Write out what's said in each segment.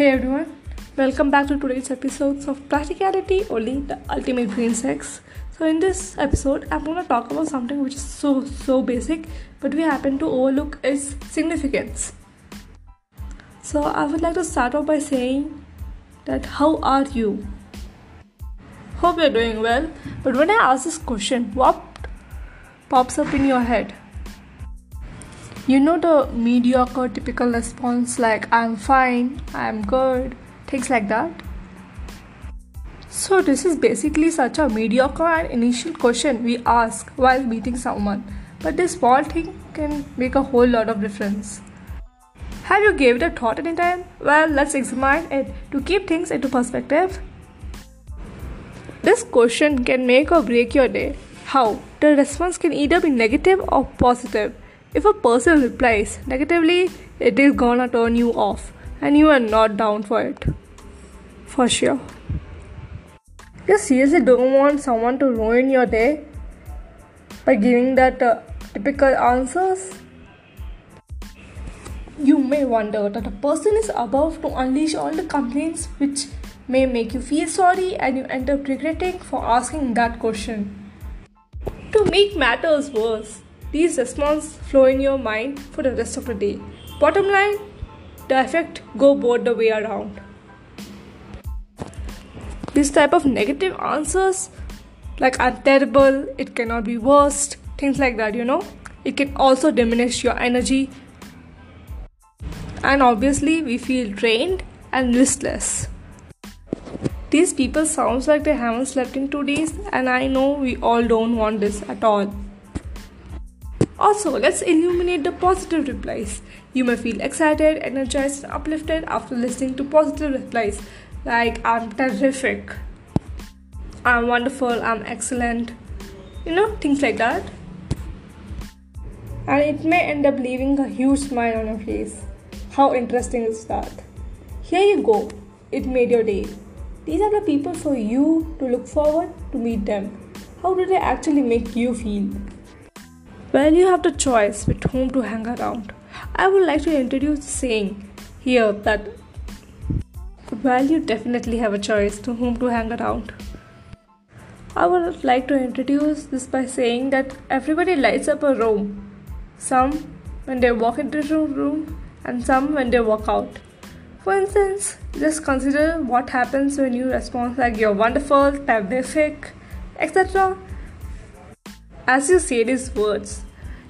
Hey everyone, welcome back to today's episodes of Practicality Only the Ultimate Brain Sex. So, in this episode, I'm to talk about something which is so so basic, but we happen to overlook its significance. So, I would like to start off by saying that how are you? Hope you're doing well, but when I ask this question, what pops up in your head? You know the mediocre typical response like I'm fine, I'm good, things like that. So, this is basically such a mediocre and initial question we ask while meeting someone, but this small thing can make a whole lot of difference. Have you gave it a thought any time? Well, let's examine it to keep things into perspective. This question can make or break your day. How? The response can either be negative or positive. If a person replies negatively, it is gonna turn you off and you are not down for it. For sure. You seriously don't want someone to ruin your day by giving that uh, typical answers? You may wonder that a person is about to unleash all the complaints which may make you feel sorry and you end up regretting for asking that question. To make matters worse, these responses flow in your mind for the rest of the day. Bottom line, the effect go both the way around. This type of negative answers, like I'm terrible, it cannot be worst, things like that, you know, it can also diminish your energy. And obviously, we feel drained and listless. These people sounds like they haven't slept in two days, and I know we all don't want this at all. Also, let's illuminate the positive replies. You may feel excited, energized, and uplifted after listening to positive replies like I'm terrific, I'm wonderful, I'm excellent, you know, things like that. And it may end up leaving a huge smile on your face. How interesting is that? Here you go, it made your day. These are the people for you to look forward to meet them. How do they actually make you feel? Well, you have the choice with whom to hang around. I would like to introduce saying here that well, you definitely have a choice to whom to hang around. I would like to introduce this by saying that everybody lights up a room. Some when they walk into the room, and some when they walk out. For instance, just consider what happens when you respond like you're wonderful, terrific, etc. As you say these words,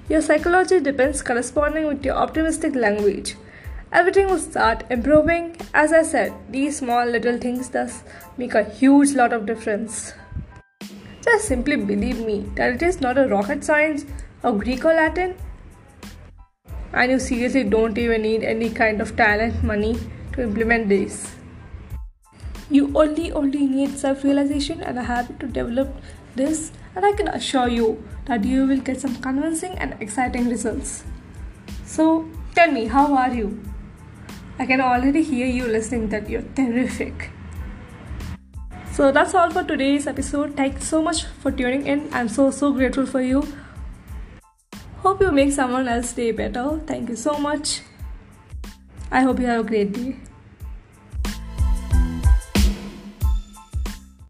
your psychology depends corresponding with your optimistic language. Everything will start improving. As I said, these small little things does make a huge lot of difference. Just simply believe me that it is not a rocket science or Greek or Latin, and you seriously don't even need any kind of talent, money to implement this. You only only need self-realization and a habit to develop this and I can assure you that you will get some convincing and exciting results. So, tell me, how are you? I can already hear you listening that you're terrific. So, that's all for today's episode. Thanks so much for tuning in. I'm so, so grateful for you. Hope you make someone else day better. Thank you so much. I hope you have a great day.